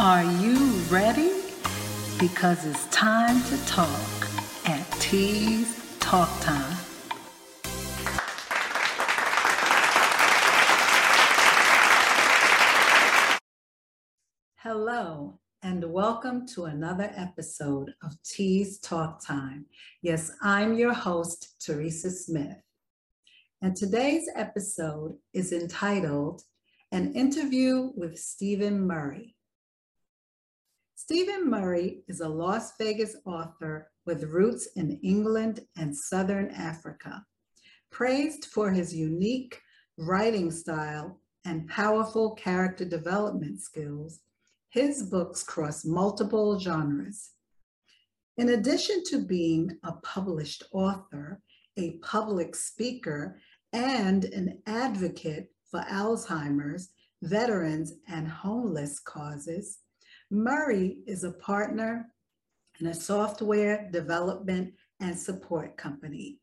Are you ready? Because it's time to talk at T's Talk Time. Hello, and welcome to another episode of T's Talk Time. Yes, I'm your host, Teresa Smith. And today's episode is entitled An Interview with Stephen Murray. Stephen Murray is a Las Vegas author with roots in England and Southern Africa. Praised for his unique writing style and powerful character development skills, his books cross multiple genres. In addition to being a published author, a public speaker, and an advocate for Alzheimer's, veterans, and homeless causes, Murray is a partner in a software development and support company,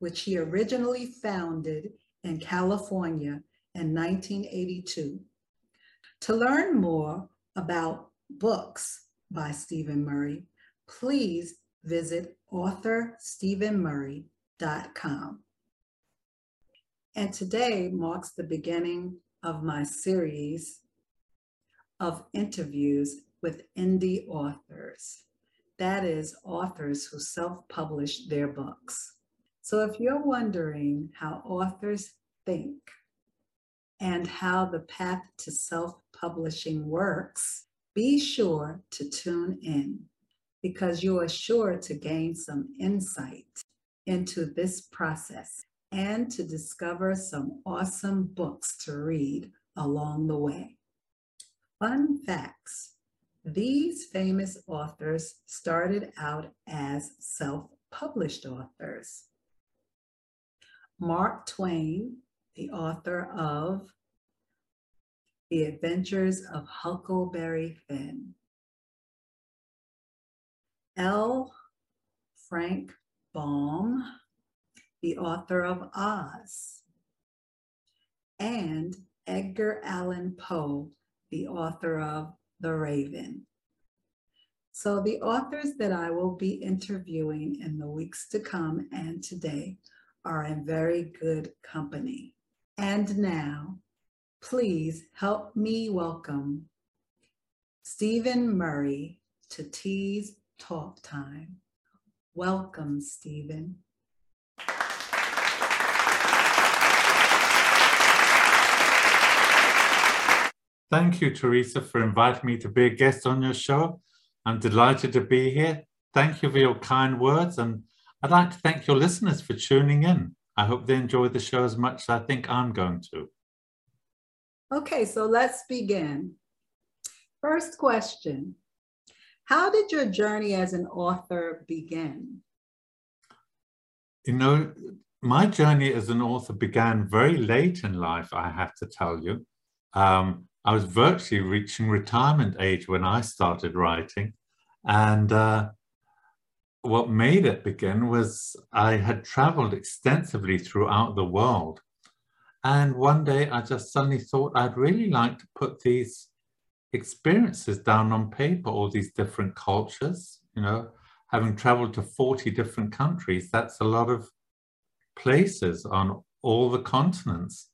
which he originally founded in California in 1982. To learn more about books by Stephen Murray, please visit authorstephenmurray.com. And today marks the beginning of my series of interviews with indie authors. That is, authors who self publish their books. So if you're wondering how authors think and how the path to self publishing works, be sure to tune in because you are sure to gain some insight into this process and to discover some awesome books to read along the way. Fun facts. These famous authors started out as self-published authors. Mark Twain, the author of The Adventures of Huckleberry Finn. L. Frank Baum, the author of Oz. And Edgar Allan Poe, the author of The Raven. So, the authors that I will be interviewing in the weeks to come and today are in very good company. And now, please help me welcome Stephen Murray to T's Talk Time. Welcome, Stephen. Thank you, Teresa, for inviting me to be a guest on your show. I'm delighted to be here. Thank you for your kind words, and I'd like to thank your listeners for tuning in. I hope they enjoy the show as much as I think I'm going to. Okay, so let's begin. First question How did your journey as an author begin? You know, my journey as an author began very late in life, I have to tell you. Um, I was virtually reaching retirement age when I started writing. And uh, what made it begin was I had traveled extensively throughout the world. And one day I just suddenly thought I'd really like to put these experiences down on paper, all these different cultures, you know, having traveled to 40 different countries, that's a lot of places on all the continents.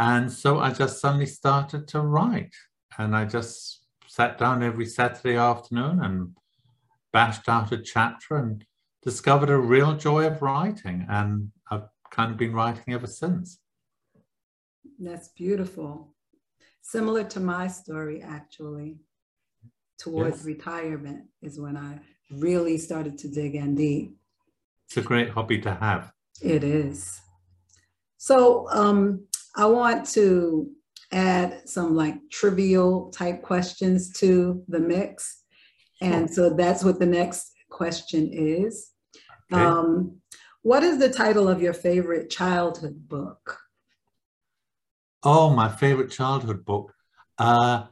And so I just suddenly started to write. And I just sat down every Saturday afternoon and bashed out a chapter and discovered a real joy of writing. And I've kind of been writing ever since. That's beautiful. Similar to my story, actually. Towards yes. retirement is when I really started to dig in deep. It's a great hobby to have. It is. So, um, I want to add some like trivial type questions to the mix. And so that's what the next question is. Okay. Um, what is the title of your favorite childhood book? Oh, my favorite childhood book. Uh,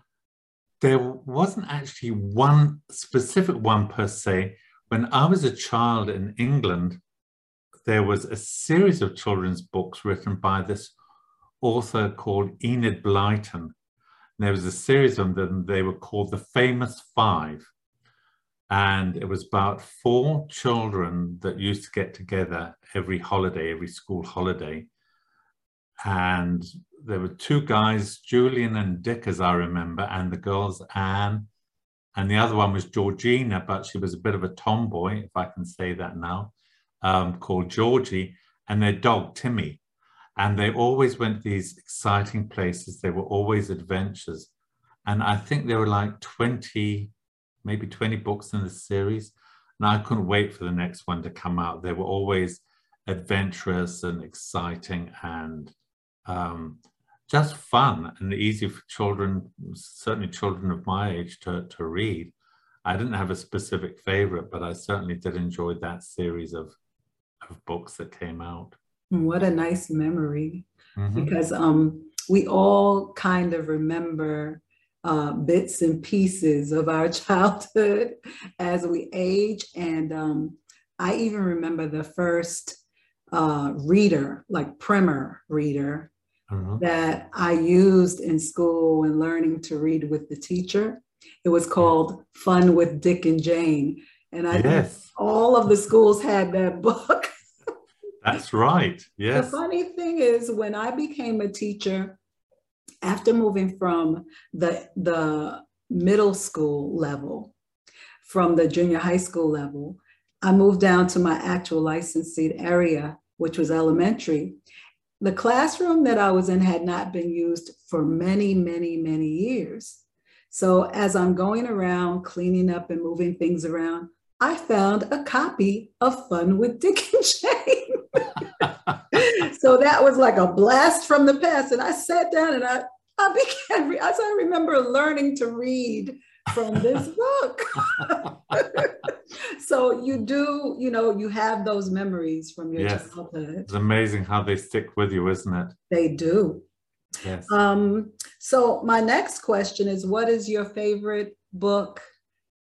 there wasn't actually one specific one per se. When I was a child in England, there was a series of children's books written by this author called Enid Blyton. And there was a series of them, they were called The Famous Five. And it was about four children that used to get together every holiday, every school holiday. And there were two guys, Julian and Dick, as I remember, and the girls, Anne. And the other one was Georgina, but she was a bit of a tomboy, if I can say that now, um, called Georgie, and their dog, Timmy. And they always went to these exciting places. They were always adventures. And I think there were like 20, maybe 20 books in the series. And I couldn't wait for the next one to come out. They were always adventurous and exciting and um, just fun and easy for children, certainly children of my age, to, to read. I didn't have a specific favorite, but I certainly did enjoy that series of, of books that came out. What a nice memory. Mm-hmm. Because um, we all kind of remember uh, bits and pieces of our childhood as we age. And um, I even remember the first uh, reader, like primer reader, uh-huh. that I used in school and learning to read with the teacher. It was called Fun with Dick and Jane. And I yes. all of the schools had that book. That's right. Yes. The funny thing is, when I became a teacher, after moving from the, the middle school level, from the junior high school level, I moved down to my actual licensed area, which was elementary. The classroom that I was in had not been used for many, many, many years. So as I'm going around cleaning up and moving things around, I found a copy of Fun with Dick and Jane. so that was like a blast from the past. And I sat down and I, I began, as I remember learning to read from this book. so you do, you know, you have those memories from your yes. childhood. It's amazing how they stick with you, isn't it? They do. Yes. Um, so my next question is what is your favorite book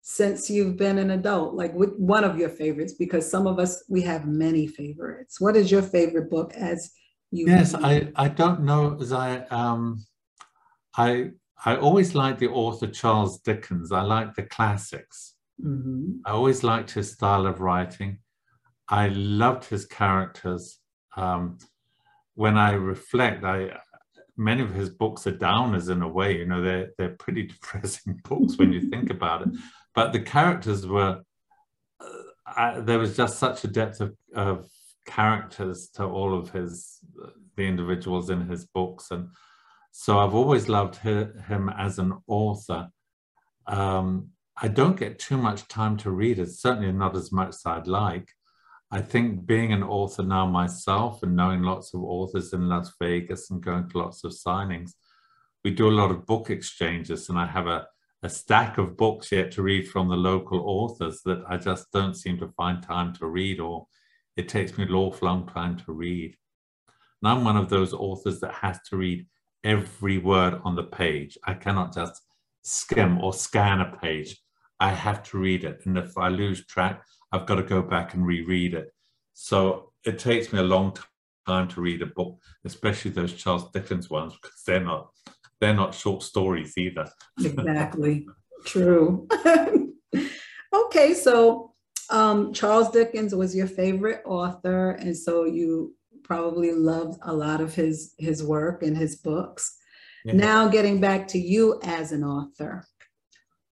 since you've been an adult? Like with one of your favorites, because some of us we have many favorites. What is your favorite book as you Yes, I, I don't know as I um I I always liked the author Charles Dickens. I like the classics. Mm-hmm. I always liked his style of writing. I loved his characters. Um, when I reflect, I many of his books are downers in a way. You know, they're they're pretty depressing books when you think about it. But the characters were uh, I, there was just such a depth of, of characters to all of his the individuals in his books and so I've always loved him as an author. Um, I don't get too much time to read it, certainly not as much as I'd like. I think being an author now myself and knowing lots of authors in Las Vegas and going to lots of signings, we do a lot of book exchanges, and I have a, a stack of books yet to read from the local authors that I just don't seem to find time to read, or it takes me an awful long time to read. And I'm one of those authors that has to read every word on the page. I cannot just skim or scan a page. I have to read it. And if I lose track, I've got to go back and reread it. So it takes me a long time to read a book, especially those Charles Dickens ones, because they're not they're not short stories either. exactly. True. okay, so um, Charles Dickens was your favorite author, and so you probably loved a lot of his his work and his books. Yeah. Now getting back to you as an author,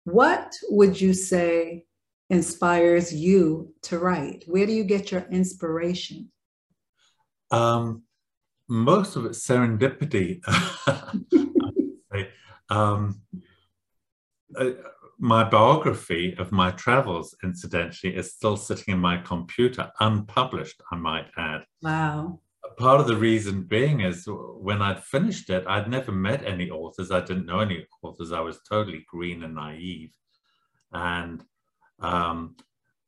what would you say inspires you to write? Where do you get your inspiration? Um, most of it's serendipity. um, uh, my biography of my travels, incidentally, is still sitting in my computer, unpublished, I might add. Wow. Part of the reason being is when I'd finished it, I'd never met any authors. I didn't know any authors. I was totally green and naive. And um,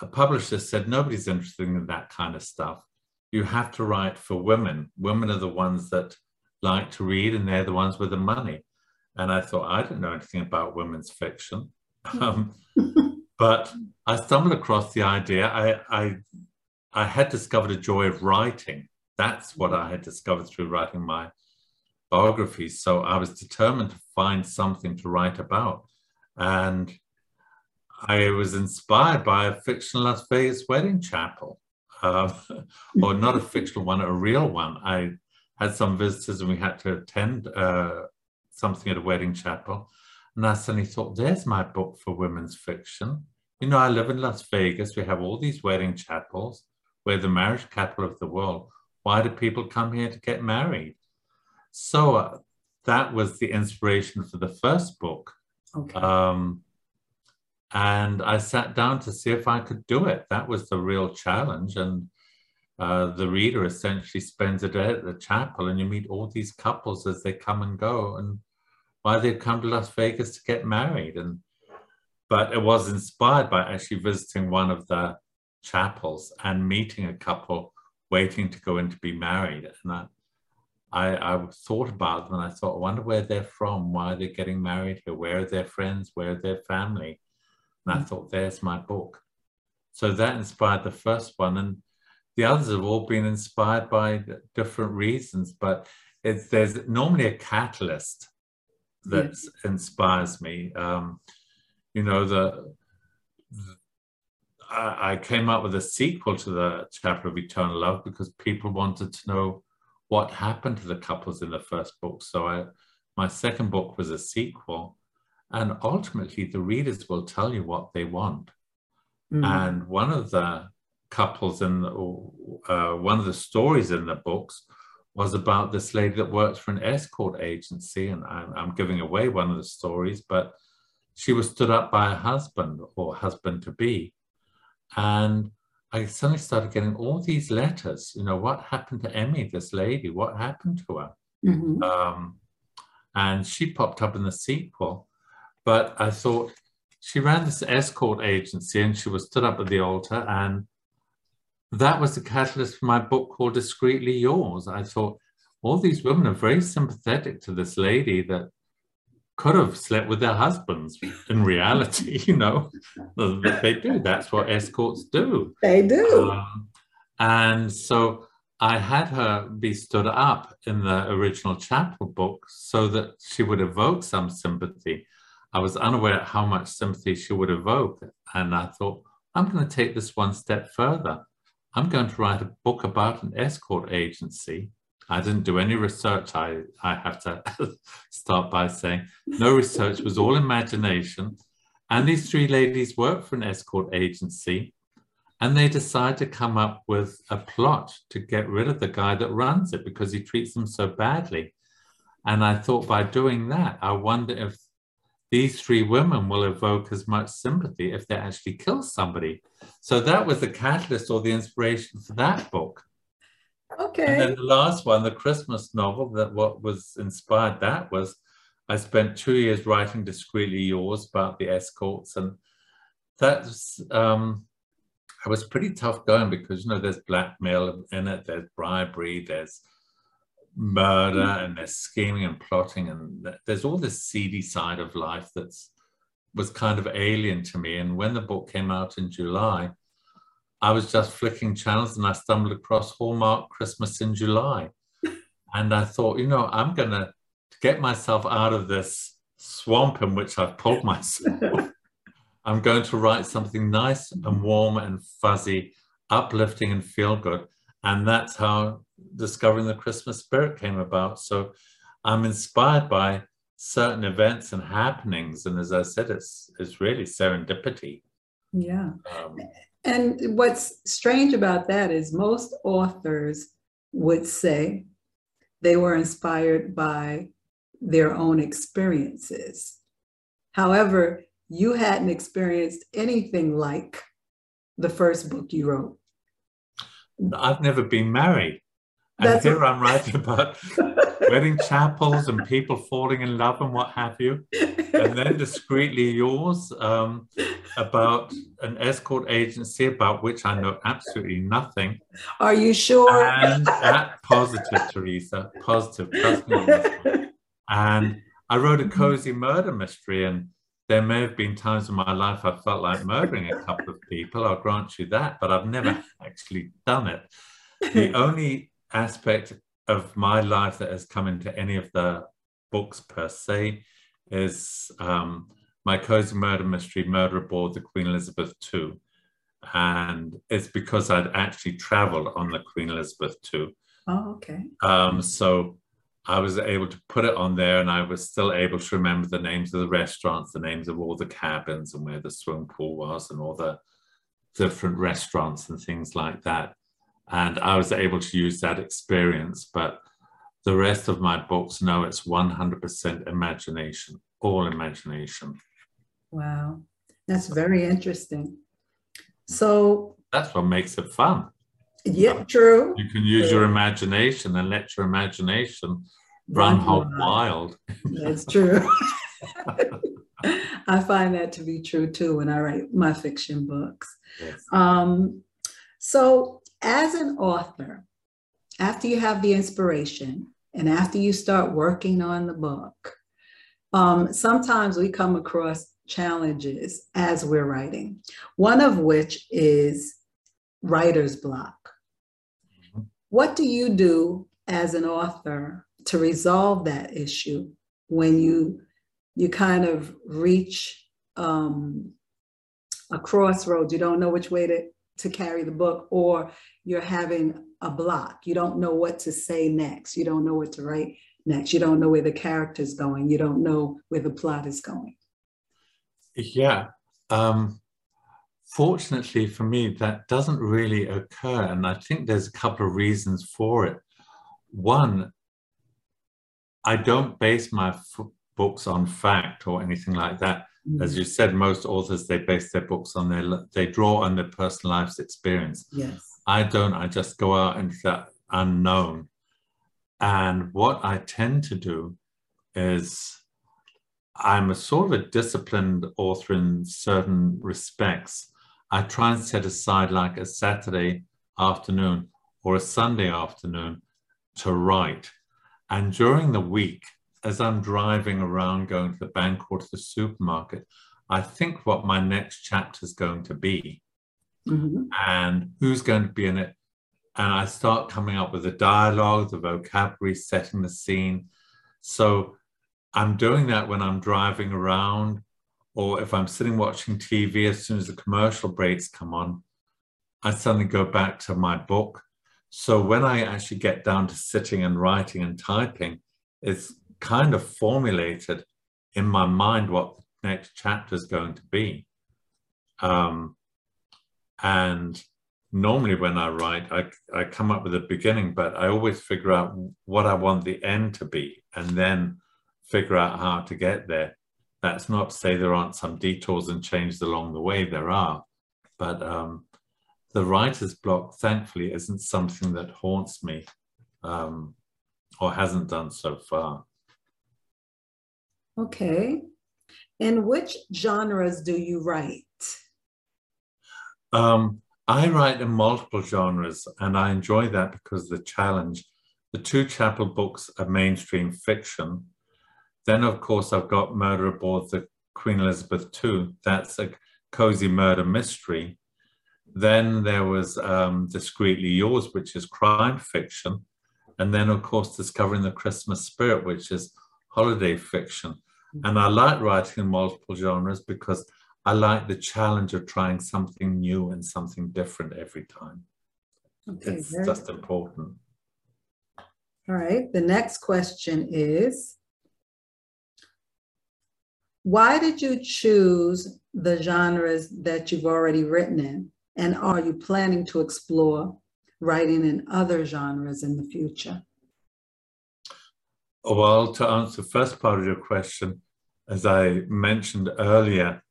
a publisher said, nobody's interested in that kind of stuff. You have to write for women. Women are the ones that like to read, and they're the ones with the money. And I thought, I didn't know anything about women's fiction. Um, but I stumbled across the idea. I, I, I had discovered a joy of writing. That's what I had discovered through writing my biographies. So I was determined to find something to write about. And I was inspired by a fictional Las Vegas wedding chapel, uh, or not a fictional one, a real one. I had some visitors and we had to attend uh, something at a wedding chapel. And I suddenly thought, there's my book for women's fiction. You know, I live in Las Vegas. We have all these wedding chapels. We're the marriage capital of the world. Why do people come here to get married? So uh, that was the inspiration for the first book. Okay. Um, and I sat down to see if I could do it. That was the real challenge. And uh, the reader essentially spends a day at the chapel, and you meet all these couples as they come and go, and why they'd come to Las Vegas to get married. And but it was inspired by actually visiting one of the chapels and meeting a couple waiting to go in to be married. And I, I, I thought about them and I thought, I wonder where they're from, why they're getting married here, where are their friends, where are their family? And I mm. thought, there's my book. So that inspired the first one. And the others have all been inspired by different reasons, but it's, there's normally a catalyst that inspires me. Um, you know, the, the I, I came up with a sequel to the chapel of eternal love because people wanted to know what happened to the couples in the first book. So I, my second book was a sequel and ultimately, the readers will tell you what they want. Mm. And one of the couples in the, uh, one of the stories in the books was about this lady that worked for an escort agency. And I'm, I'm giving away one of the stories, but she was stood up by a husband or husband to be. And I suddenly started getting all these letters. You know, what happened to Emmy, this lady? What happened to her? Mm-hmm. Um, and she popped up in the sequel. But I thought she ran this escort agency and she was stood up at the altar. And that was the catalyst for my book called Discreetly Yours. I thought all these women are very sympathetic to this lady that could have slept with their husbands in reality, you know. they do. That's what escorts do. They do. Um, and so I had her be stood up in the original chapel book so that she would evoke some sympathy. I was unaware how much sympathy she would evoke. And I thought, I'm going to take this one step further. I'm going to write a book about an escort agency. I didn't do any research. I, I have to start by saying no research was all imagination. And these three ladies work for an escort agency and they decide to come up with a plot to get rid of the guy that runs it because he treats them so badly. And I thought by doing that, I wonder if these three women will evoke as much sympathy if they actually kill somebody. So that was the catalyst or the inspiration for that book. Okay. And then the last one, the Christmas novel, that what was inspired that was I spent two years writing Discreetly Yours about the escorts. And that's, um, I was pretty tough going because, you know, there's blackmail in it, there's bribery, there's murder mm. and there's scheming and plotting and there's all this seedy side of life that's was kind of alien to me. And when the book came out in july i was just flicking channels and i stumbled across hallmark christmas in july. And i thought you know i'm going to get myself out of this swamp in which i've pulled myself. I'm going to write something nice and warm and fuzzy uplifting and feel good. And that's how discovering the Christmas spirit came about. So I'm inspired by certain events and happenings. And as I said, it's, it's really serendipity. Yeah. Um, and what's strange about that is most authors would say they were inspired by their own experiences. However, you hadn't experienced anything like the first book you wrote. I've never been married. And That's here I'm writing about wedding chapels and people falling in love and what have you. And then discreetly yours um, about an escort agency about which I know absolutely nothing. Are you sure? And that positive, Teresa, positive. And I wrote a mm-hmm. cozy murder mystery, and there may have been times in my life I felt like murdering a couple of people. I'll grant you that, but I've never actually done it. The only aspect of my life that has come into any of the books per se is um, my cozy murder mystery, Murder Aboard the Queen Elizabeth II. And it's because I'd actually traveled on the Queen Elizabeth II. Oh, okay. Um, so I was able to put it on there and I was still able to remember the names of the restaurants, the names of all the cabins and where the swimming pool was and all the different restaurants and things like that. And I was able to use that experience. But the rest of my books, no, it's 100% imagination, all imagination. Wow. That's very interesting. So that's what makes it fun. Yeah, true. You can use true. your imagination and let your imagination run hog wild. That's true. I find that to be true too when I write my fiction books. Yes. Um, so, as an author, after you have the inspiration and after you start working on the book, um, sometimes we come across challenges as we're writing, one of which is writer's block. What do you do as an author to resolve that issue when you you kind of reach um, a crossroads you don't know which way to, to carry the book or you're having a block. You don't know what to say next. You don't know what to write next. You don't know where the character's going. You don't know where the plot is going. Yeah. Um, fortunately for me that doesn't really occur and i think there's a couple of reasons for it. One I don't base my books on fact or anything like that. Mm. As you said, most authors they base their books on their they draw on their personal life's experience. Yes, I don't. I just go out into that unknown, and what I tend to do is I'm a sort of a disciplined author in certain respects. I try and set aside like a Saturday afternoon or a Sunday afternoon to write and during the week, as I'm driving around going to the bank or to the supermarket, I think what my next chapter is going to be mm-hmm. and who's going to be in it. And I start coming up with the dialogue, the vocabulary, setting the scene. So I'm doing that when I'm driving around or if I'm sitting watching TV, as soon as the commercial breaks come on, I suddenly go back to my book so when I actually get down to sitting and writing and typing, it's kind of formulated in my mind what the next chapter is going to be. Um, and normally when I write, I, I come up with a beginning, but I always figure out what I want the end to be and then figure out how to get there. That's not to say there aren't some detours and changes along the way, there are. But um, the writer's block, thankfully, isn't something that haunts me um, or hasn't done so far. Okay. In which genres do you write? Um, I write in multiple genres, and I enjoy that because the challenge. The two chapel books are mainstream fiction. Then, of course, I've got Murder Aboard the Queen Elizabeth II. That's a cozy murder mystery. Then there was um, Discreetly Yours, which is crime fiction. And then, of course, Discovering the Christmas Spirit, which is holiday fiction. And I like writing in multiple genres because I like the challenge of trying something new and something different every time. Okay, it's just good. important. All right. The next question is Why did you choose the genres that you've already written in? And are you planning to explore writing in other genres in the future? Well, to answer the first part of your question, as I mentioned earlier,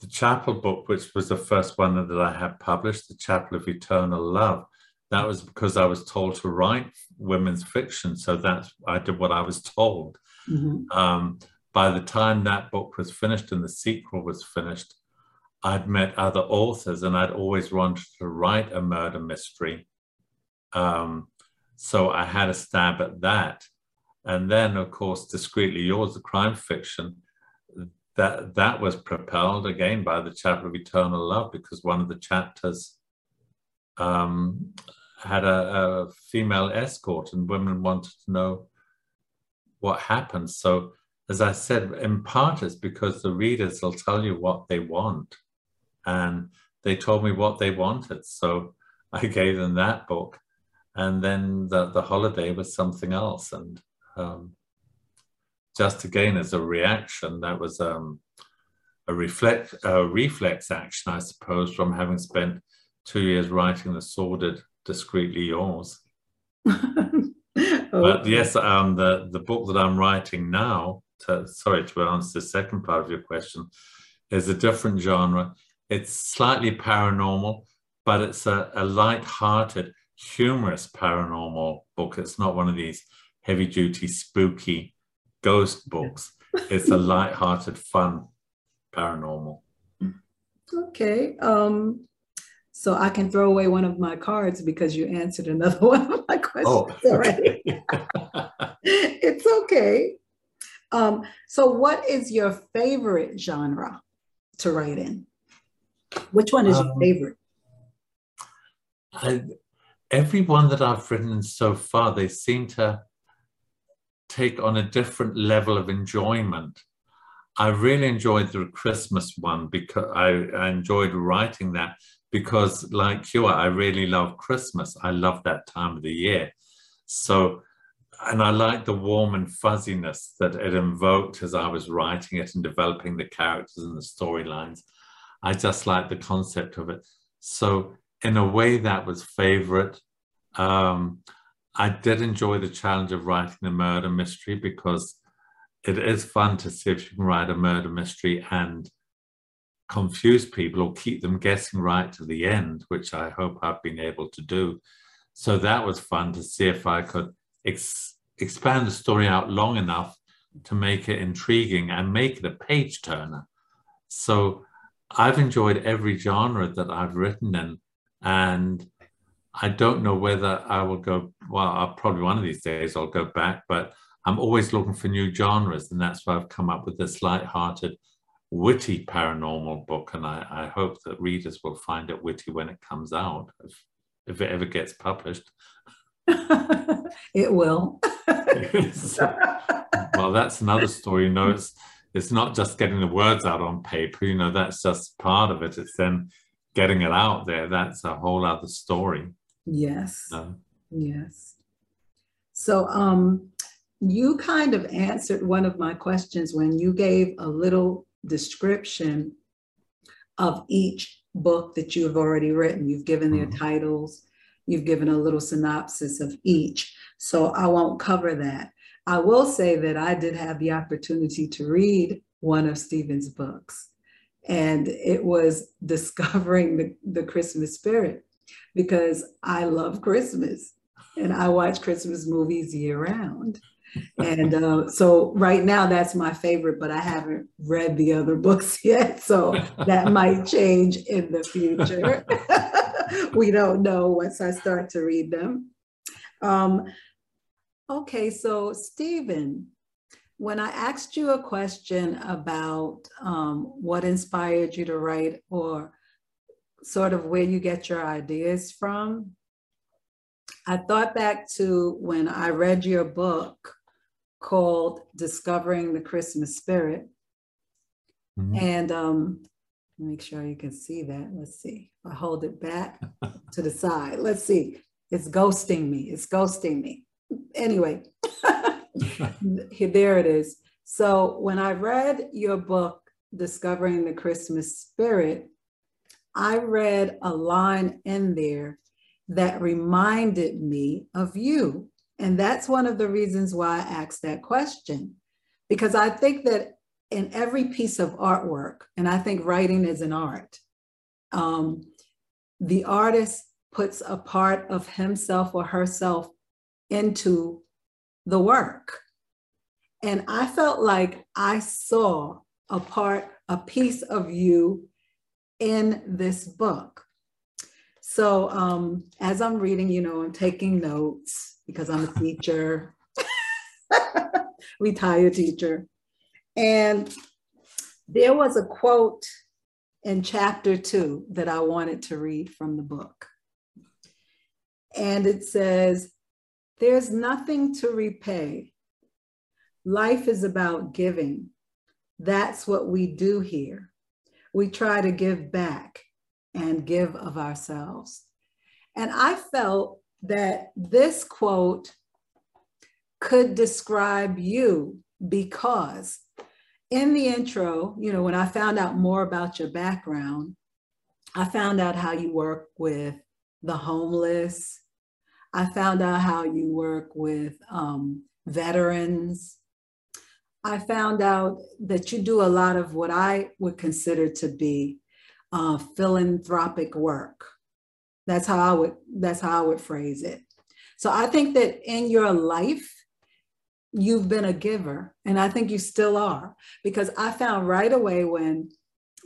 the Chapel book, which was the first one that I had published, The Chapel of Eternal Love, that was because I was told to write women's fiction. So that's I did what I was told. Mm-hmm. Um, by the time that book was finished and the sequel was finished, I'd met other authors and I'd always wanted to write a murder mystery. Um, so I had a stab at that. And then, of course, Discreetly Yours, the crime fiction, that, that was propelled again by the chapel of Eternal Love because one of the chapters um, had a, a female escort, and women wanted to know what happened. So, as I said, in part it's because the readers will tell you what they want, and they told me what they wanted. So I gave them that book, and then the the holiday was something else, and um, just again as a reaction, that was um, a reflect a reflex action, I suppose, from having spent two years writing the sordid, discreetly yours. But yes, um, the the book that I'm writing now, to, sorry to answer the second part of your question, is a different genre. It's slightly paranormal, but it's a, a light-hearted, humorous paranormal book. It's not one of these heavy-duty, spooky ghost books. It's a light-hearted, fun paranormal. Okay. Um, so I can throw away one of my cards because you answered another one of my questions oh, already. it's okay. Um, so what is your favorite genre to write in? Which one is um, your favorite? I, every one that I've written so far, they seem to take on a different level of enjoyment. I really enjoyed the Christmas one because I, I enjoyed writing that because, like you, I really love Christmas. I love that time of the year. So, and I like the warm and fuzziness that it invoked as I was writing it and developing the characters and the storylines. I just like the concept of it. So, in a way, that was favorite. Um, I did enjoy the challenge of writing the murder mystery because it is fun to see if you can write a murder mystery and confuse people or keep them guessing right to the end, which I hope I've been able to do. So that was fun to see if I could ex- expand the story out long enough to make it intriguing and make it a page turner. So I've enjoyed every genre that I've written in, and I don't know whether I will go. Well, I'll probably one of these days I'll go back, but I'm always looking for new genres, and that's why I've come up with this light-hearted, witty paranormal book. And I, I hope that readers will find it witty when it comes out, if, if it ever gets published. it will. well, that's another story. You know, it's it's not just getting the words out on paper. You know, that's just part of it. It's then getting it out there. That's a whole other story. Yes. Yes. So, um, you kind of answered one of my questions when you gave a little description of each book that you have already written. You've given their mm-hmm. titles, you've given a little synopsis of each. So I won't cover that. I will say that I did have the opportunity to read one of Stephen's books, and it was Discovering the, the Christmas Spirit because I love Christmas and I watch Christmas movies year round. And uh, so right now that's my favorite but i haven't read the other books yet. So that might change in the future. We don't know once i start to read them. Um, okay so stephen when i asked you a question about um, what inspired you to write or sort of where you get your ideas from I thought back to when I read your book, called Discovering the Christmas Spirit. Mm-hmm. And um, make sure you can see that. Let's see. If I hold it back to the side. Let's see. It's ghosting me. It's ghosting me. Anyway, there it is. So when I read your book, Discovering the Christmas Spirit, I read a line in there that reminded me of you and that's one of the reasons why I asked that question, because I think that in every piece of artwork, and I think writing is an art, um, the artist puts a part of himself or herself into the work. And I felt like I saw a part, a piece of you in this book. So um, as I'm reading, you know, I'm taking notes because I'm a teacher, retired teacher. And there was a quote in chapter two that I wanted to read from the book. And it says, There's nothing to repay. Life is about giving. That's what we do here. We try to give back and give of ourselves. And I felt that this quote could describe you because in the intro, you know, when I found out more about your background, I found out how you work with the homeless. I found out how you work with um, veterans. I found out that you do a lot of what I would consider to be uh, philanthropic work. That's how I would that's how I would phrase it. So I think that in your life, you've been a giver, and I think you still are, because I found right away when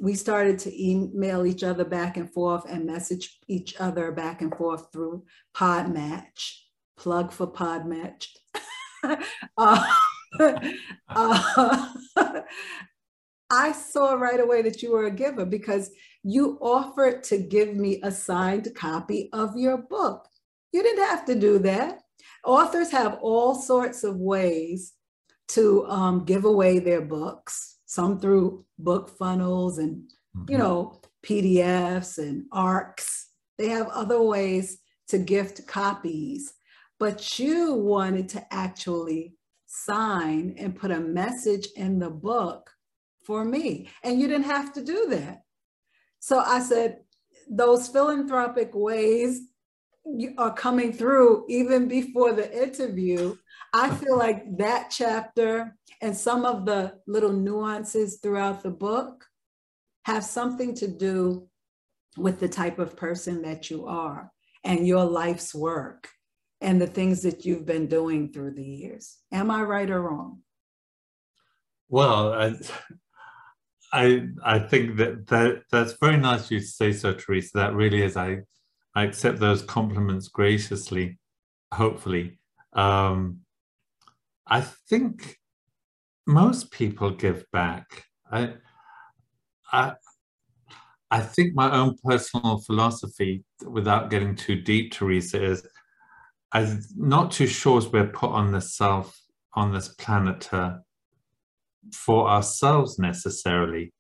we started to email each other back and forth and message each other back and forth through Podmatch. Plug for Podmatch. uh, uh, I saw right away that you were a giver because you offered to give me a signed copy of your book. You didn't have to do that. Authors have all sorts of ways to um, give away their books, some through book funnels and, mm-hmm. you know, PDFs and ARCs. They have other ways to gift copies, but you wanted to actually sign and put a message in the book for me. And you didn't have to do that. So I said, those philanthropic ways are coming through even before the interview. I feel like that chapter and some of the little nuances throughout the book have something to do with the type of person that you are and your life's work and the things that you've been doing through the years. Am I right or wrong? Well, I, I, I think that, that that's very nice you to say so, Teresa. That really is. I I accept those compliments graciously, hopefully. Um, I think most people give back. I, I, I think my own personal philosophy, without getting too deep, Teresa, is I'm not too sure as we're put on this self on this planet to, for ourselves necessarily.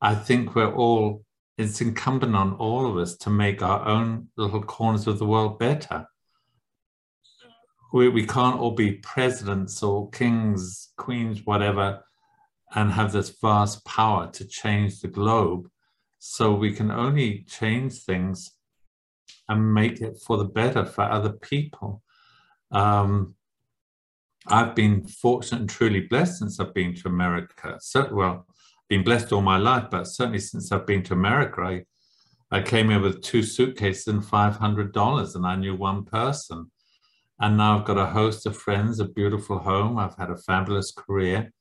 I think we're all it's incumbent on all of us to make our own little corners of the world better. We, we can't all be presidents or kings, queens, whatever, and have this vast power to change the globe. So we can only change things and make it for the better for other people. Um, I've been fortunate and truly blessed since I've been to America. So, well, been blessed all my life, but certainly since I've been to America, I, I came here with two suitcases and $500 and I knew one person. And now I've got a host of friends, a beautiful home. I've had a fabulous career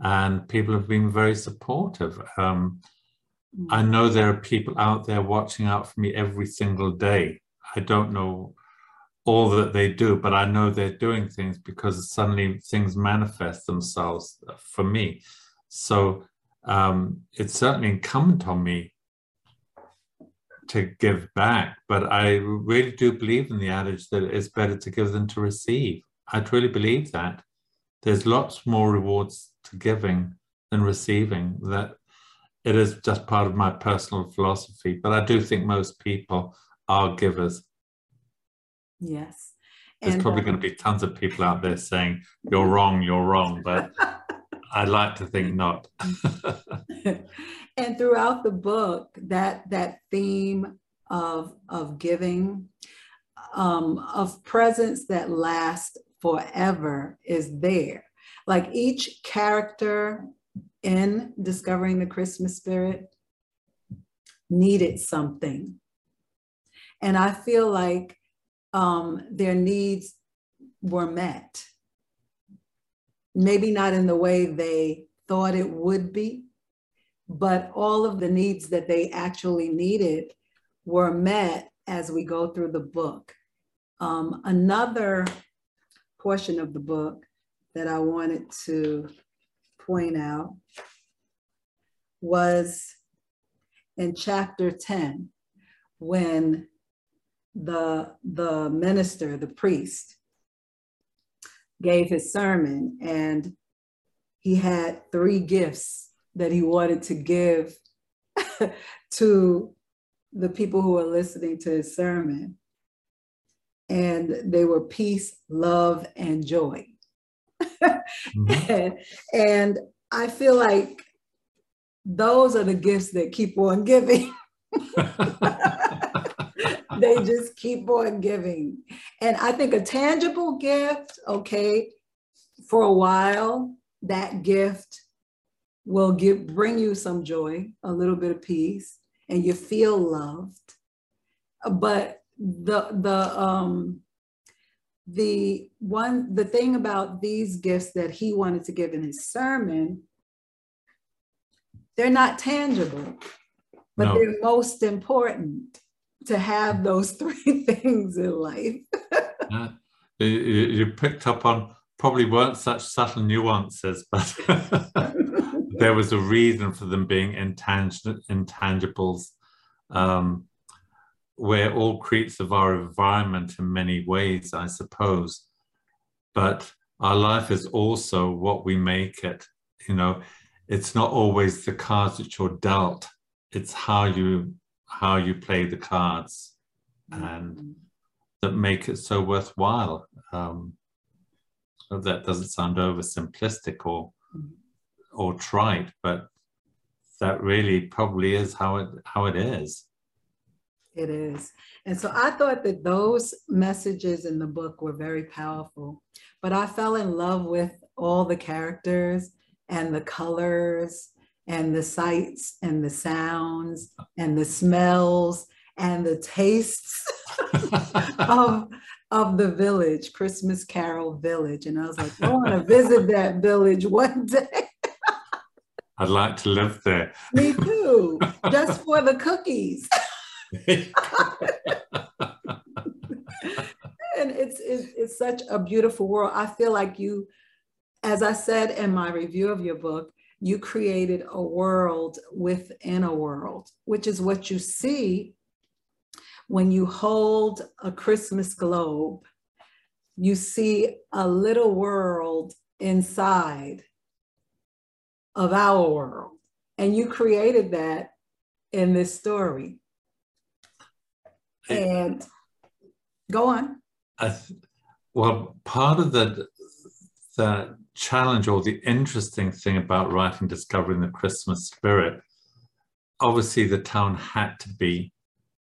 and people have been very supportive. Um, I mm. know there are people out there watching out for me every single day. I don't know all that they do, but I know they're doing things because suddenly things manifest themselves for me. So um, it's certainly incumbent on me to give back, but I really do believe in the adage that it's better to give than to receive. I truly believe that. There's lots more rewards to giving than receiving. That it is just part of my personal philosophy, but I do think most people are givers. Yes. There's and, probably um, going to be tons of people out there saying, you're wrong, you're wrong, but I'd like to think not. and throughout the book, that that theme of of giving, um, of presence that lasts forever is there. Like each character in discovering the Christmas spirit needed something. And I feel like um, their needs were met maybe not in the way they thought it would be, but all of the needs that they actually needed were met as we go through the book. Um, another portion of the book that I wanted to point out was in chapter 10 when the the minister, the priest, gave his sermon, and he had three gifts that he wanted to give to the people who were listening to his sermon. And they were peace, love, and joy. Mm-hmm. and, and I feel like those are the gifts that keep on giving. they just keep on giving. And I think a tangible gift, okay, for a while, that gift will give bring you some joy, a little bit of peace, and you feel loved. But the the um the one the thing about these gifts that he wanted to give in his sermon they're not tangible but no. they're most important to have those three things in life yeah. you, you picked up on probably weren't such subtle nuances but there was a reason for them being intang- intangibles um, we're all creatures of our environment in many ways, I suppose. But our life is also what we make it. You know, it's not always the cards that you're dealt. It's how you how you play the cards, and mm-hmm. that make it so worthwhile. Um, that doesn't sound oversimplistic or mm-hmm. or trite, but that really probably is how it how it is. It is. And so I thought that those messages in the book were very powerful, but I fell in love with all the characters and the colors and the sights and the sounds and the smells and the tastes of, of the village, Christmas Carol Village. And I was like, I want to visit that village one day. I'd like to live there. Me too, just for the cookies. and it's, it's it's such a beautiful world. I feel like you, as I said in my review of your book, you created a world within a world, which is what you see when you hold a Christmas globe. You see a little world inside of our world. And you created that in this story. And go on. Th- well, part of the the challenge or the interesting thing about writing discovering the christmas spirit obviously the town had to be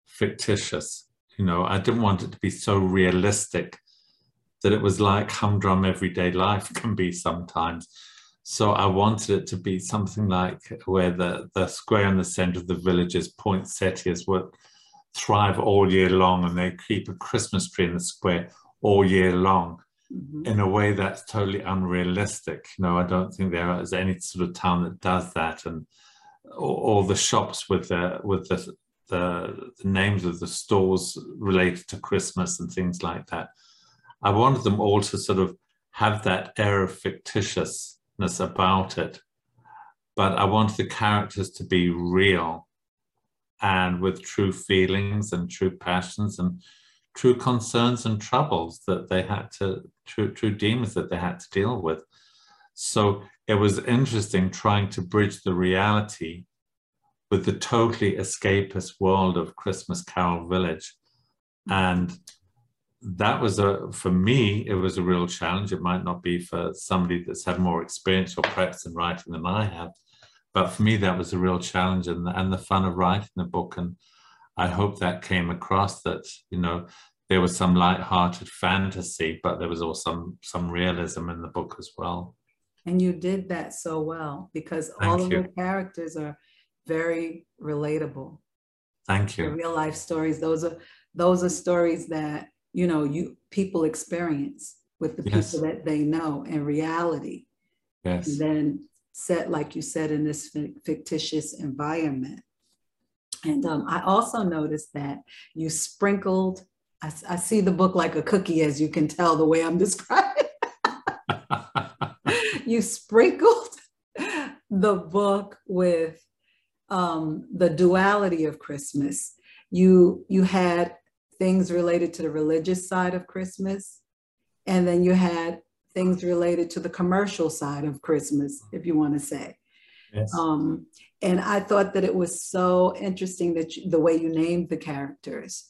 fictitious you know i didn't want it to be so realistic that it was like humdrum everyday life can be sometimes so i wanted it to be something like where the the square in the center of the village is poinsettias were thrive all year long and they keep a Christmas tree in the square all year long mm-hmm. in a way that's totally unrealistic. You know, I don't think there is any sort of town that does that. And all, the shops with the with the, the, the names of the stores related to Christmas and things like that. I wanted them all to sort of have that air of fictitiousness about it. But I wanted the characters to be real and with true feelings and true passions and true concerns and troubles that they had to, true, true demons that they had to deal with. So it was interesting trying to bridge the reality with the totally escapist world of Christmas Carol Village. And that was a, for me, it was a real challenge. It might not be for somebody that's had more experience or perhaps in writing than I have but for me that was a real challenge and, and the fun of writing the book and i hope that came across that you know there was some light-hearted fantasy but there was also some some realism in the book as well and you did that so well because Thank all you. of the characters are very relatable Thank you. The real life stories. Those are those are stories that you know you people experience with the yes. people that they know in reality. Yes. And then set, like you said, in this fictitious environment. And um, I also noticed that you sprinkled, I, I, see the book like a cookie, as you can tell the way I'm describing. you sprinkled the book with um, the duality of Christmas. You, you had things related to the religious side of Christmas. And then you had things related to the commercial side of Christmas, if you want to say. Yes. Um, and I thought that it was so interesting that you, the way you named the characters.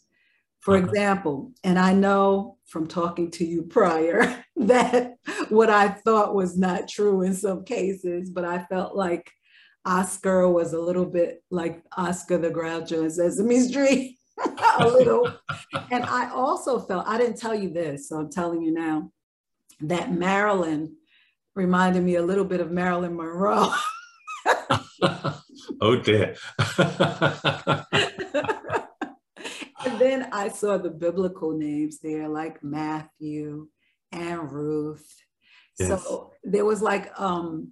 For Uh-huh. example, and I know from talking to you prior that what I thought was not true in some cases, but I felt like Oscar was a little bit like Oscar the Groucho in Sesame Street, a little. And I also felt, I didn't tell you this, so I'm telling you now, that Marilyn reminded me a little bit of Marilyn Monroe. oh dear. and then I saw the biblical names there, like Matthew and Ruth. Yes. So there was like um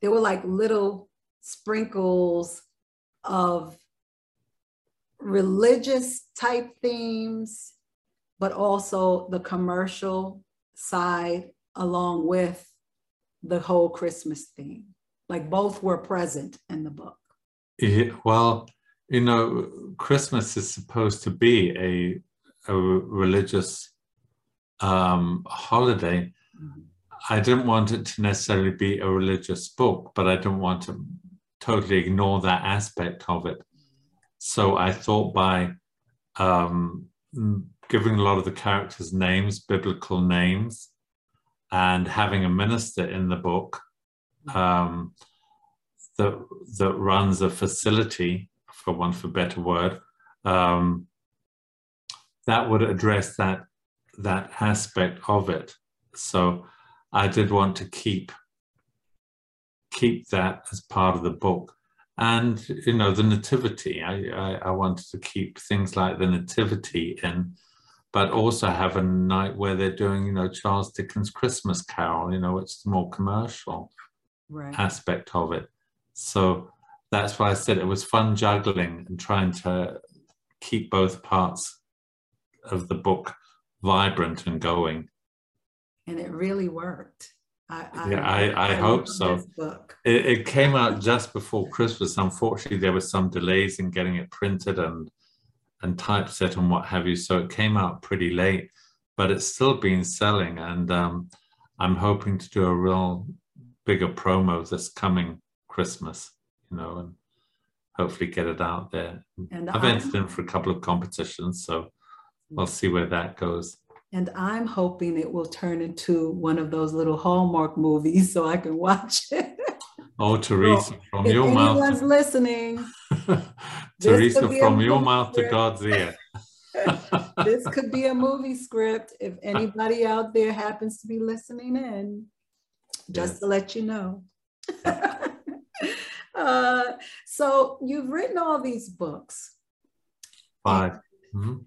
there were like little sprinkles of religious type themes, but also the commercial side along with the whole Christmas theme. Like both were present in the book. Yeah, well, you know, Christmas is supposed to be a a religious um, holiday. I didn't want it to necessarily be a religious book, but I didn't want to totally ignore that aspect of it. So I thought by um, giving a lot of the characters names, biblical names, and having a minister in the book um, that that runs a facility, for of a better word, um, that would address that that aspect of it. So I did want to keep keep that as part of the book. And you know, the nativity, I, I, I wanted to keep things like the nativity in, but also have a night where they're doing, you know, Charles Dickens' Christmas Carol, you know, which is more commercial Right. aspect of it. So that's why I said it was fun juggling and trying to keep both parts of the book vibrant and going. and it really worked. I, Yeah, I- I hope so. Book. It, it came out just before Christmas. Unfortunately, there were some delays in getting it printed and and typeset and what have you. So it came out pretty late, but it's still been selling. And um, I'm hoping to do a real bigger promo this coming Christmas, you know, and hopefully get it out there. And I've I'm, entered in for a couple of competitions, so we'll see where that goes. and I'm hoping it will turn into one of those little Hallmark movies so I can watch it. Oh, Teresa, from your mouth. If anyone's listening, Teresa, could be a from your mouth to. God's ear. this could be a movie script. If anybody out there happens to be listening in, just Yes. to let you know. uh, so you've written all these books. Five. Mhm.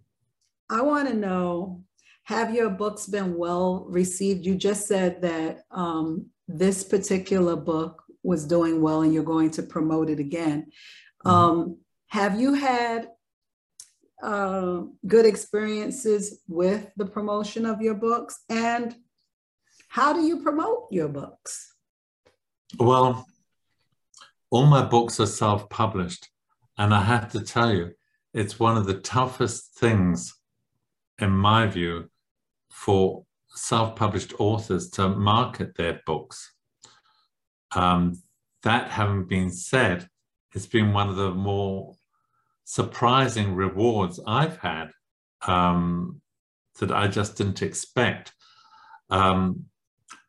I want to know have your books been well received? You just said that um, this particular book was doing well and you're going to promote it again. Mhm. Um, have you had uh, good experiences with the promotion of your books? And how do you promote your books? Well, all my books are self published. And I have to tell you, it's one of the toughest things, in my view, for self published authors to market their books. Um, that having been said, it's been one of the more surprising rewards I've had um, that I just didn't expect. Um,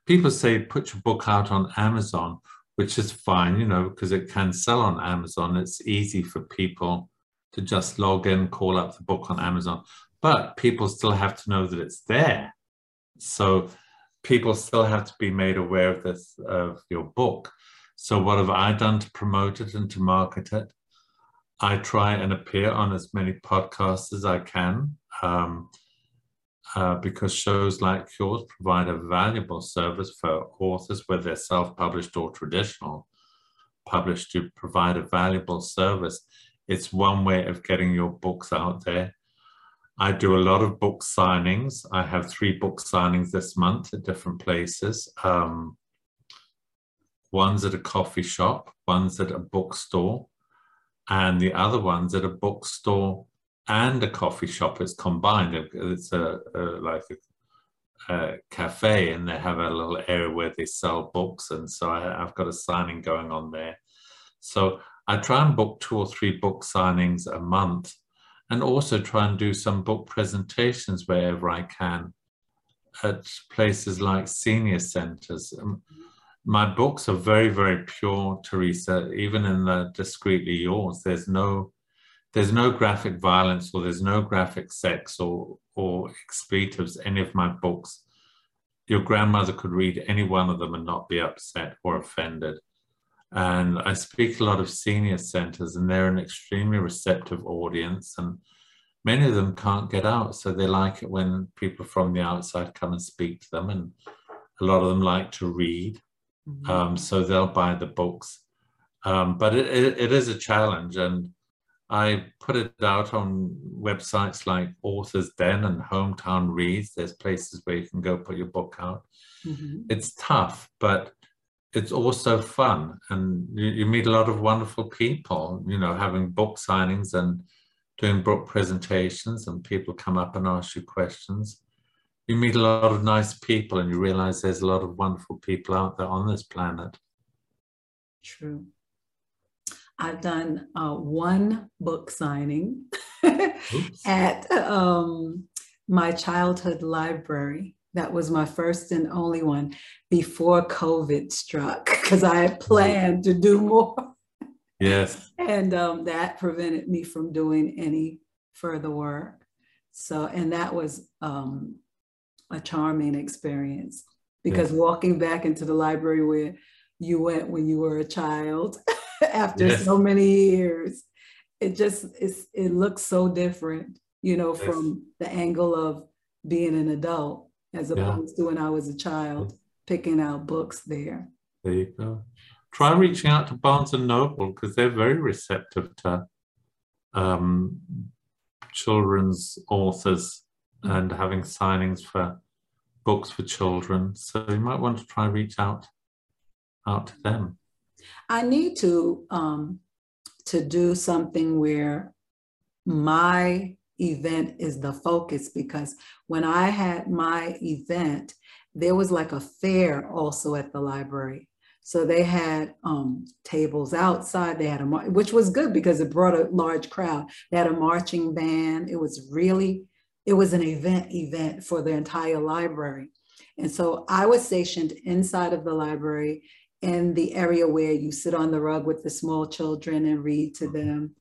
people say put your book out on Amazon, which is fine, you know, because it can sell on Amazon. It's easy for people to just log in, call up the book on Amazon, but people still have to know that it's there. So people still have to be made aware of this of your book. So what have I done to promote it and to market it? I try and appear on as many podcasts as I can. Um, uh, because shows like yours provide a valuable service for authors, whether they're self published or traditional published, to provide a valuable service. It's one way of getting your books out there. I do a lot of book signings. I have three book signings this month at different places. Um, one's at a coffee shop, one's at a bookstore, and the other one's at a bookstore and a coffee shop. It's combined. It's a, a like a, a, cafe, and they have a little area where they sell books. And so I, I've got a signing going on there. So I try and book two or three book signings a month, and also try and do some book presentations wherever I can at places like senior centers. Um, my books are very, very pure, Teresa. Even in the discreetly yours, there's no there's no graphic violence or there's no graphic sex or or expletives. Any of my books, your grandmother could read any one of them and not be upset or offended. And I speak a lot of senior centers, and they're an extremely receptive audience. And many of them can't get out, so they like it when people from the outside come and speak to them. And a lot of them like to read. Mm-hmm. Um, so they'll buy the books. Um, but it, it, it is a challenge. And I put it out on websites like Authors Den and Hometown Reads. There's places where you can go put your book out. Mm-hmm. It's tough, but it's also fun. And you, you, meet a lot of wonderful people, you know, having book signings and doing book presentations, and people come up and ask you questions you meet a lot of nice people and you realize there's a lot of wonderful people out there on this planet. True. I've done uh, one book signing at um, my childhood library. That was my first and only one before COVID struck because I had planned to do more. Yes. and um, that prevented me from doing any further work. So, and that was um, a charming experience because yes. walking back into the library where you went when you were a child after yes. so many years it just it looks so different you know yes. from the angle of being an adult as opposed yeah. to when i was a child picking out books there there you go try reaching out to barnes and noble because they're very receptive to um, children's authors and having signings for books for children. So you might want to try reach out out to them. I need to um, to do something where my event is the focus because when I had my event, there was like a fair also at the library. So they had um, tables outside. They had a which was good because it brought a large crowd. They had a marching band. It was really it was an event event for the entire library. And so I was stationed inside of the library in the area where you sit on the rug with the small children and read to them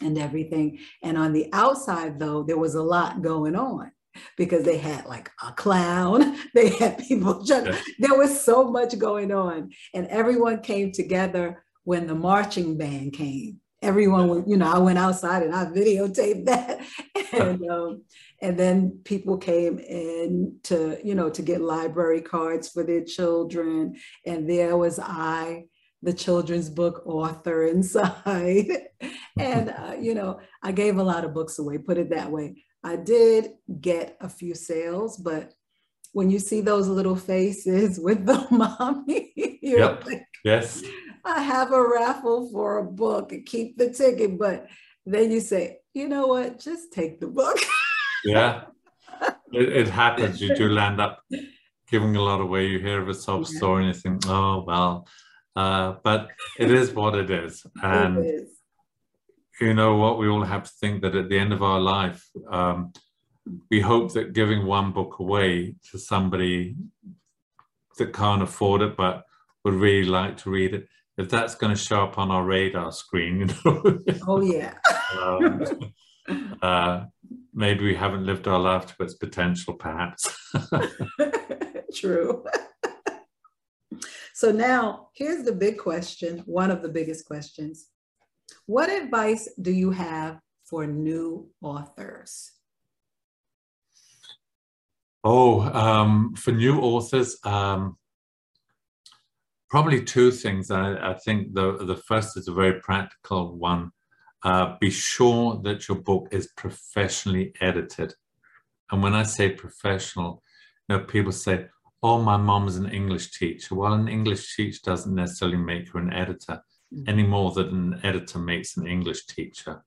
and everything. And on the outside, though, there was a lot going on because they had like a clown, they had people, there was so much going on. And everyone came together when the marching band came everyone you know, I went outside and I videotaped that. and um, and then people came in to, you know, to get library cards for their children. And there was I, the children's book author inside. and, uh, you know, I gave a lot of books away, put it that way. I did get a few sales, but when you see those little faces with the mommy, yep. Like, yes. I have a raffle for a book and keep the ticket. But then you say, you know what? Just take the book. yeah. It, it, happens. You do land up giving a lot away. You hear of a sob yeah. story and you think, oh, well. Uh, but it is what it is. And, it is. you know what? We all have to think that at the end of our life, um, we hope that giving one book away to somebody that can't afford it but would really like to read it if that's going to show up on our radar screen, you know. oh yeah. um, uh, maybe we haven't lived our life to its potential, perhaps. True. so now here's the big question, one of the biggest questions. What advice do you have for new authors? Oh, um, for new authors, um, probably two things. I, I, think the, the first is a very practical one. Uh, be sure that your book is professionally edited. And when I say professional, you know, people say, oh, my mom's an English teacher. Well, an English teacher doesn't necessarily make you an editor mm-hmm. any more than an editor makes an English teacher.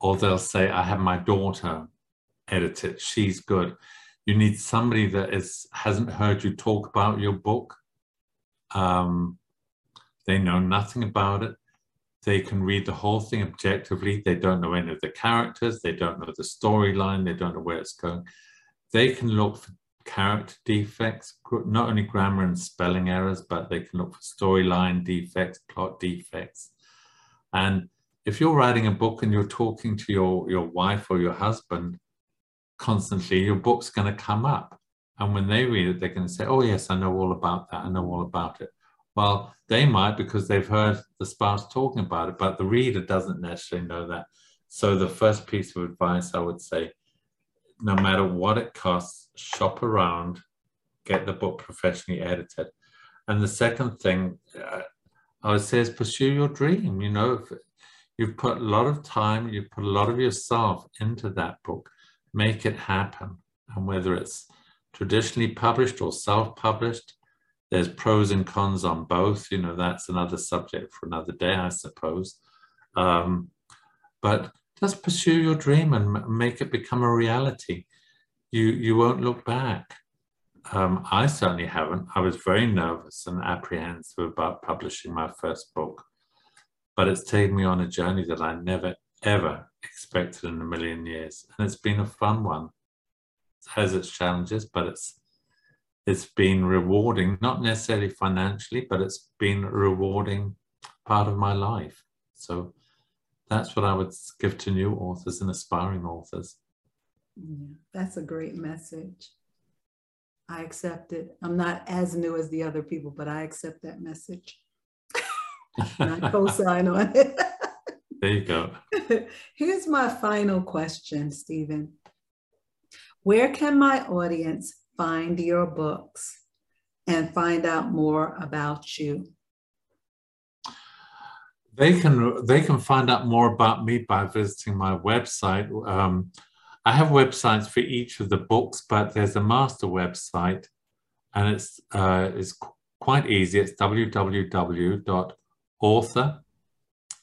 or they'll say, I have my daughter edit it, she's good. You need somebody that is hasn't heard you talk about your book. Um, they know nothing about it. They can read the whole thing objectively. They don't know any of the characters. They don't know the storyline. They don't know where it's going. They can look for character defects, not only grammar and spelling errors, but they can look for storyline defects, plot defects. And if you're writing a book and you're talking to your, your wife or your husband constantly, your book's going to come up. And when they read it, they're going to say, Oh, yes, I know all about that. I know all about it. Well, they might because they've heard the spouse talking about it, but the reader doesn't necessarily know that. So, the first piece of advice I would say no matter what it costs, shop around, get the book professionally edited. And the second thing uh, I would say is pursue your dream. You know, you've put a lot of time, you've put a lot of yourself into that book, make it happen. And whether it's traditionally published or self published, there's pros and cons on both. You know, that's another subject for another day, I suppose. Um, but just pursue your dream and make it become a reality. You, you won't look back. Um, I certainly haven't. I was very nervous and apprehensive about publishing my first book, but it's taken me on a journey that I never, ever expected in a million years. And it's been a fun one. Has its challenges, but it's it's been rewarding, not necessarily financially, but it's been a rewarding part of my life. So that's what I would give to new authors and aspiring authors. Yeah, that's a great message. I accept it. I'm not as new as the other people, but I accept that message. I co-sign on it. there you go. Here's my final question, Stephen. Where can my audience find your books and find out more about you? They can they can find out more about me by visiting my website. Um, I have websites for each of the books, but there's a master website, and it's uh, it's quite easy. It's www.author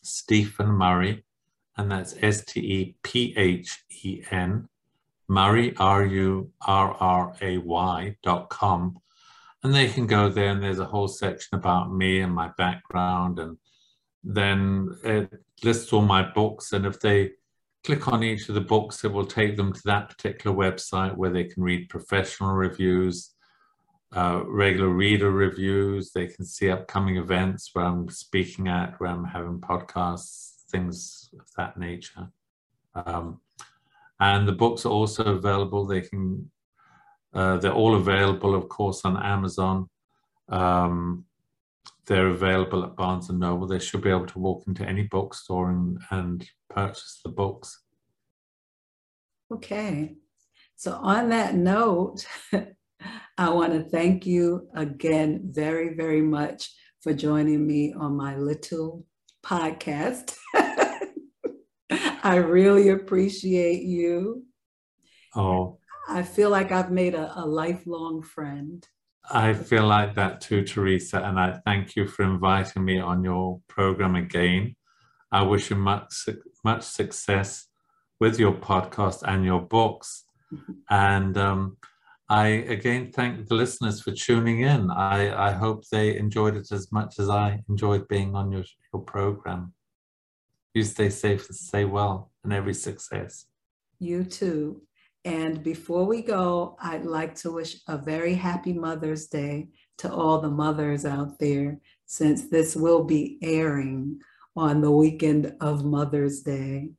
Stephen Murray, and that's S T E P H E N Murray, R U R R A Y dot com. And they can go there, and there's a whole section about me and my background. And then it lists all my books. And if they click on each of the books, it will take them to that particular website where they can read professional reviews, uh, regular reader reviews. They can see upcoming events where I'm speaking at, where I'm having podcasts, things of that nature. Um, and the books are also available. They can, uh, they're all available, of course, on Amazon. Um, they're available at Barnes and Noble. They should be able to walk into any bookstore and, and purchase the books. Okay. So, on that note, I want to thank you again very, very much for joining me on my little podcast. I really appreciate you. Oh. I feel like I've made a, a lifelong friend. I feel like that too, Teresa, and I thank you for inviting me on your program again. I wish you much much success with your podcast and your books. And um, I again thank the listeners for tuning in. I, I hope they enjoyed it as much as I enjoyed being on your, your program. You stay safe and stay well, and every success. You too. And before we go, I'd like to wish a very happy Mother's Day to all the mothers out there, since this will be airing on the weekend of Mother's Day.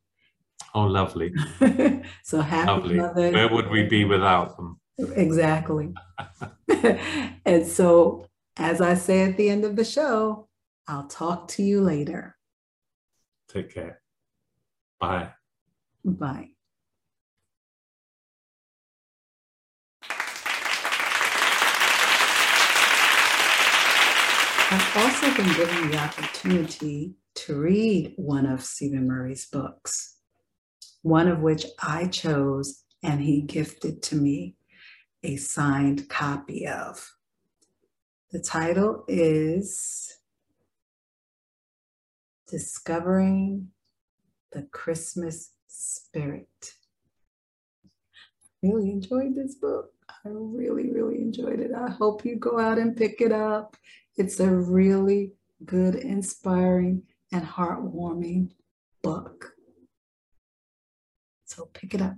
Oh, lovely. so happy lovely. Mother's Where would we be without them? Exactly. and so, as I say at the end of the show, I'll talk to you later. Take care. Bye. Bye. I've also been given the opportunity to read one of Stephen Murray's books, one of which I chose and he gifted to me a signed copy of. The title is Discovering the Christmas spirit. I really enjoyed this book. I really, really enjoyed it. I hope you go out and pick it up. It's a really good, inspiring, and heartwarming book. So pick it up.